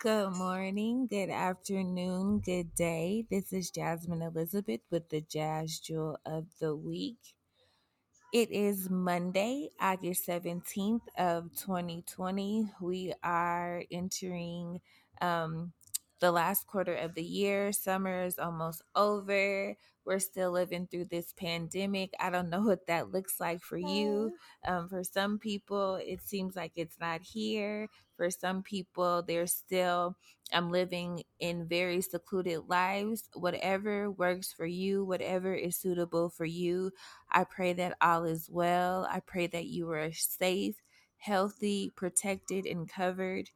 Good morning, good afternoon, good day. This is Jasmine Elizabeth with the Jas Jewel of the Week. It is Monday, August 17th of 2020. We are entering um, the last quarter of the year. Summer is almost over. We're still living through this pandemic. I don't know what that looks like for you. Um, for some people, it seems like it's not here. For some people, they're still um, living in very secluded lives. Whatever works for you, whatever is suitable for you, I pray that all is well. I pray that you are safe, healthy, protected, and covered.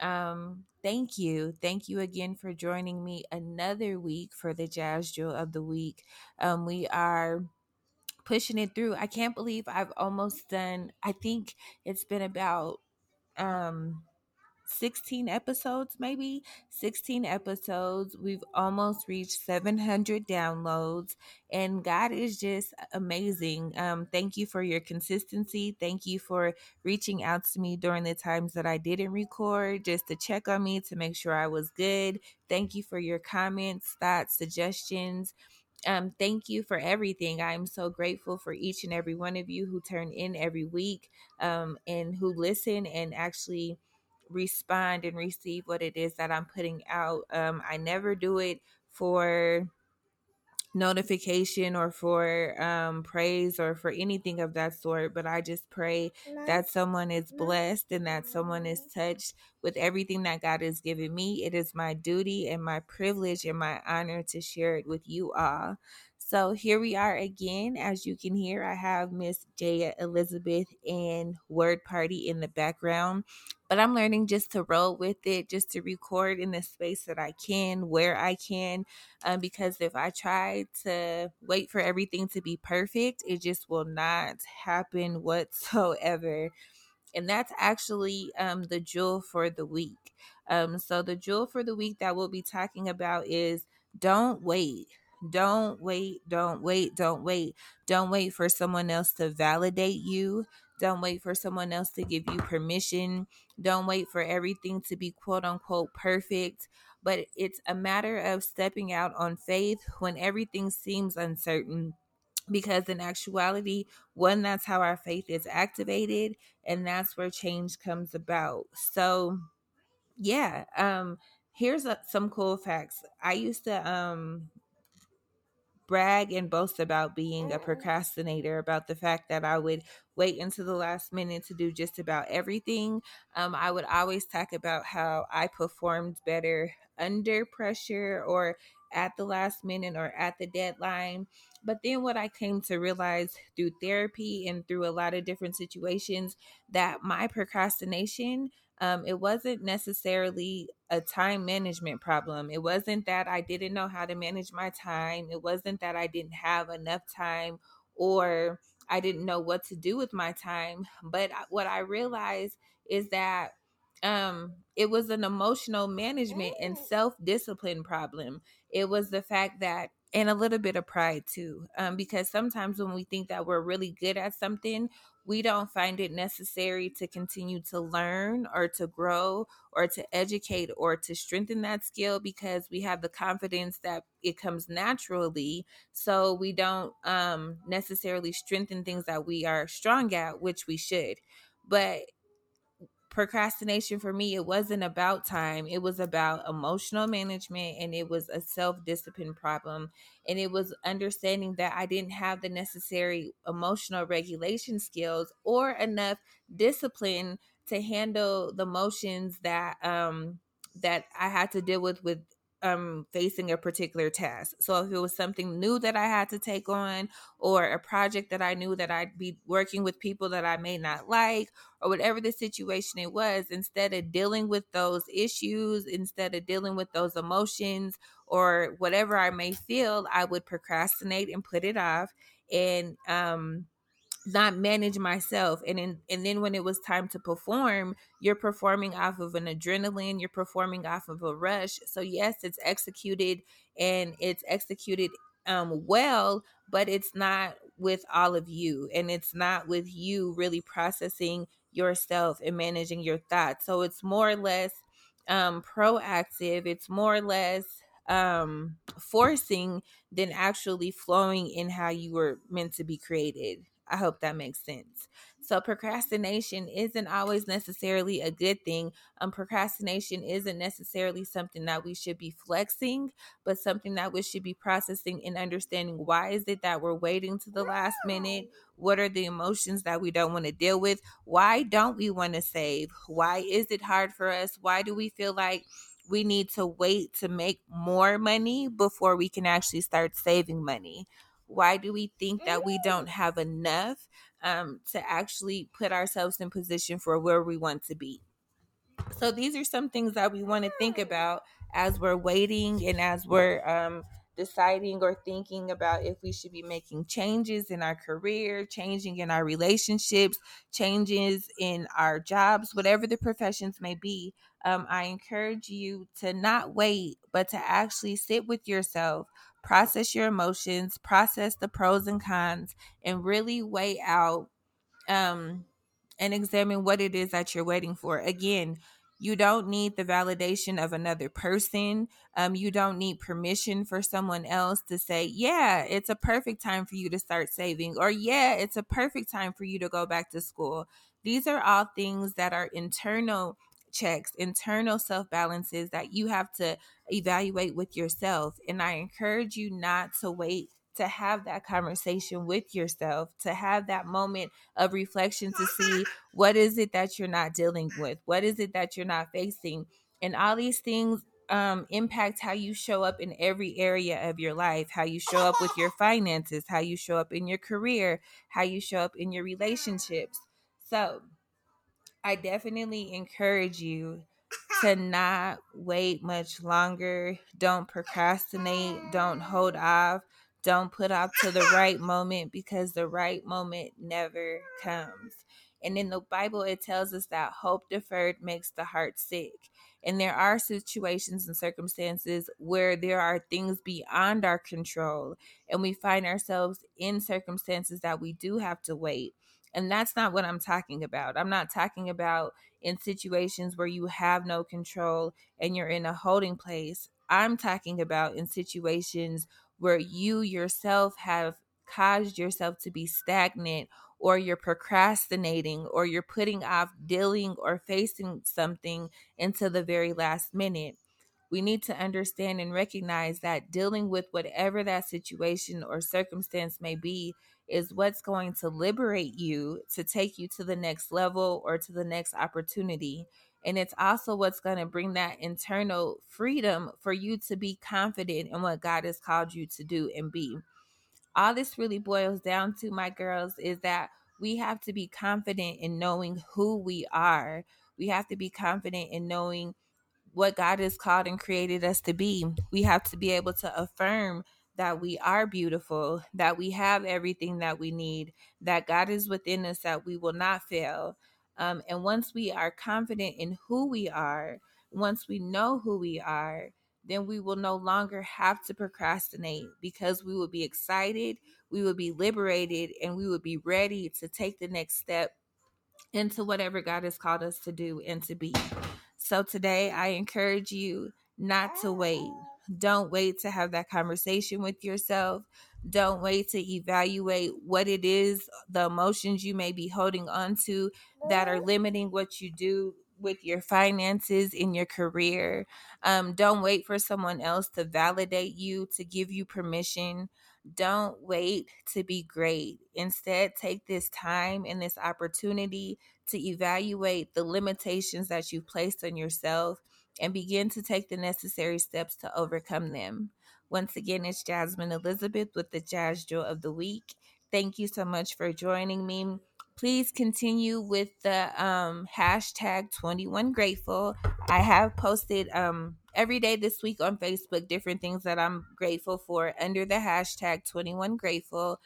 Um, thank you. Thank you again for joining me another week for the Jas Jewel of the Week. Um, we are pushing it through. I can't believe I've almost done, I think it's been about um 16 episodes, maybe 16 episodes. We've almost reached 700 downloads, and God is just amazing. Um, thank you for your consistency. Thank you for reaching out to me during the times that I didn't record, just to check on me to make sure I was good. Thank you for your comments, thoughts, suggestions. Um, thank you for everything. I'm so grateful for each and every one of you who turn in every week um, and who listen and actually respond and receive what it is that I'm putting out. Um, I never do it for notification or for um, praise or for anything of that sort, but I just pray that someone is blessed and that someone is touched with everything that God has given me. It is my duty and my privilege and my honor to share it with you all. So here we are again. As you can hear, I have Miss Jaya Elizabeth and Word Party in the background but I'm learning just to roll with it, just to record in the space that I can, where I can. Um, because if I try to wait for everything to be perfect, it just will not happen whatsoever. And that's actually um, the jewel for the week. Um, so, the jewel for the week that we'll be talking about is don't wait. Don't wait, don't wait, don't wait. Don't wait for someone else to validate you. Don't wait for someone else to give you permission. Don't wait for everything to be quote unquote perfect. But it's a matter of stepping out on faith when everything seems uncertain. Because in actuality, one, that's how our faith is activated, and that's where change comes about. So, yeah, um, here's a, some cool facts. I used to um brag and boast about being a procrastinator, about the fact that I would wait until the last minute to do just about everything. Um, I would always talk about how I performed better under pressure or at the last minute or at the deadline. But then what I came to realize through therapy and through a lot of different situations that my procrastination um, it wasn't necessarily a time management problem. It wasn't that I didn't know how to manage my time. It wasn't that I didn't have enough time or I didn't know what to do with my time. But what I realized is that um it was an emotional management and self-discipline problem it was the fact that and a little bit of pride too um because sometimes when we think that we're really good at something we don't find it necessary to continue to learn or to grow or to educate or to strengthen that skill because we have the confidence that it comes naturally. So we don't um necessarily strengthen things that we are strong at which we should. But procrastination for me it wasn't about time it was about emotional management and it was a self-discipline problem and it was understanding that i didn't have the necessary emotional regulation skills or enough discipline to handle the motions that um that i had to deal with with um facing a particular task. So if it was something new that I had to take on or a project that I knew that I'd be working with people that I may not like or whatever the situation it was, instead of dealing with those issues, instead of dealing with those emotions or whatever I may feel, I would procrastinate and put it off and um not manage myself and in, and then when it was time to perform you're performing off of an adrenaline you're performing off of a rush so yes it's executed and it's executed um well but it's not with all of you and it's not with you really processing yourself and managing your thoughts so it's more or less um, proactive. It's more or less um, forcing than actually flowing in how you were meant to be created. I hope that makes sense. So procrastination isn't always necessarily a good thing. Um, procrastination isn't necessarily something that we should be flexing, but something that we should be processing and understanding. Why is it that we're waiting to the last minute? What are the emotions that we don't want to deal with? Why don't we want to save? Why is it hard for us? Why do we feel like we need to wait to make more money before we can actually start saving money? Why do we think that we don't have enough um, to actually put ourselves in position for where we want to be? So these are some things that we want to think about as we're waiting and as we're um, deciding or thinking about if we should be making changes in our career, changing in our relationships, changes in our jobs, whatever the professions may be. Um, I encourage you to not wait, but to actually sit with yourself, process your emotions, process the pros and cons, and really weigh out um, and examine what it is that you're waiting for. Again, you don't need the validation of another person. Um, you don't need permission for someone else to say, yeah, it's a perfect time for you to start saving, or yeah, it's a perfect time for you to go back to school. These are all things that are internal checks, internal self balances that you have to evaluate with yourself. And I encourage you not to wait to have that conversation with yourself, to have that moment of reflection to see what is it that you're not dealing with, what is it that you're not facing. And all these things um, impact how you show up in every area of your life, how you show up with your finances, how you show up in your career, how you show up in your relationships. So, I definitely encourage you to not wait much longer. Don't procrastinate. Don't hold off. Don't put off to the right moment because the right moment never comes. And in the Bible, it tells us that hope deferred makes the heart sick. And there are situations and circumstances where there are things beyond our control, and we find ourselves in circumstances that we do have to wait. And that's not what I'm talking about. I'm not talking about in situations where you have no control and you're in a holding place. I'm talking about in situations where you yourself have caused yourself to be stagnant or you're procrastinating or you're putting off dealing or facing something until the very last minute. We need to understand and recognize that dealing with whatever that situation or circumstance may be is what's going to liberate you to take you to the next level or to the next opportunity. And it's also what's going to bring that internal freedom for you to be confident in what God has called you to do and be. All this really boils down to, my girls, is that we have to be confident in knowing who we are. We have to be confident in knowing what God has called and created us to be. We have to be able to affirm that we are beautiful, that we have everything that we need, that God is within us, that we will not fail. Um, and once we are confident in who we are, once we know who we are, then we will no longer have to procrastinate because we will be excited, we will be liberated, and we will be ready to take the next step into whatever God has called us to do and to be. So today, I encourage you not to wait. Don't wait to have that conversation with yourself. Don't wait to evaluate what it is, the emotions you may be holding on to that are limiting what you do with your finances in your career. Um, don't wait for someone else to validate you, to give you permission. Don't wait to be great. Instead, take this time and this opportunity to evaluate the limitations that you've placed on yourself and begin to take the necessary steps to overcome them. Once again, it's Jasmine Elizabeth with the Jas Jewel of the Week. Thank you so much for joining me. Please continue with the um, hashtag 21 grateful. I have posted um, every day this week on Facebook different things that I'm grateful for under the hashtag 21 grateful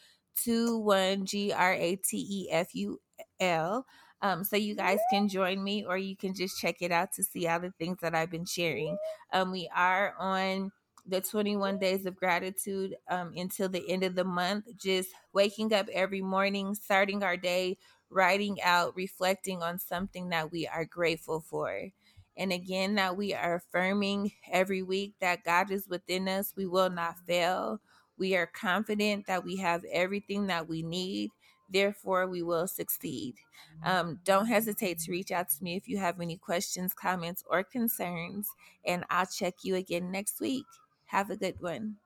21 G R A T E F U L. Um, so you guys can join me or you can just check it out to see all the things that I've been sharing. Um, we are on the 21 days of gratitude um, until the end of the month, just waking up every morning, starting our day, writing out, reflecting on something that we are grateful for. And again, that we are affirming every week that God is within us. We will not fail. We are confident that we have everything that we need. Therefore, we will succeed. Um, don't hesitate to reach out to me if you have any questions, comments, or concerns. And I'll check you again next week. Have a good one.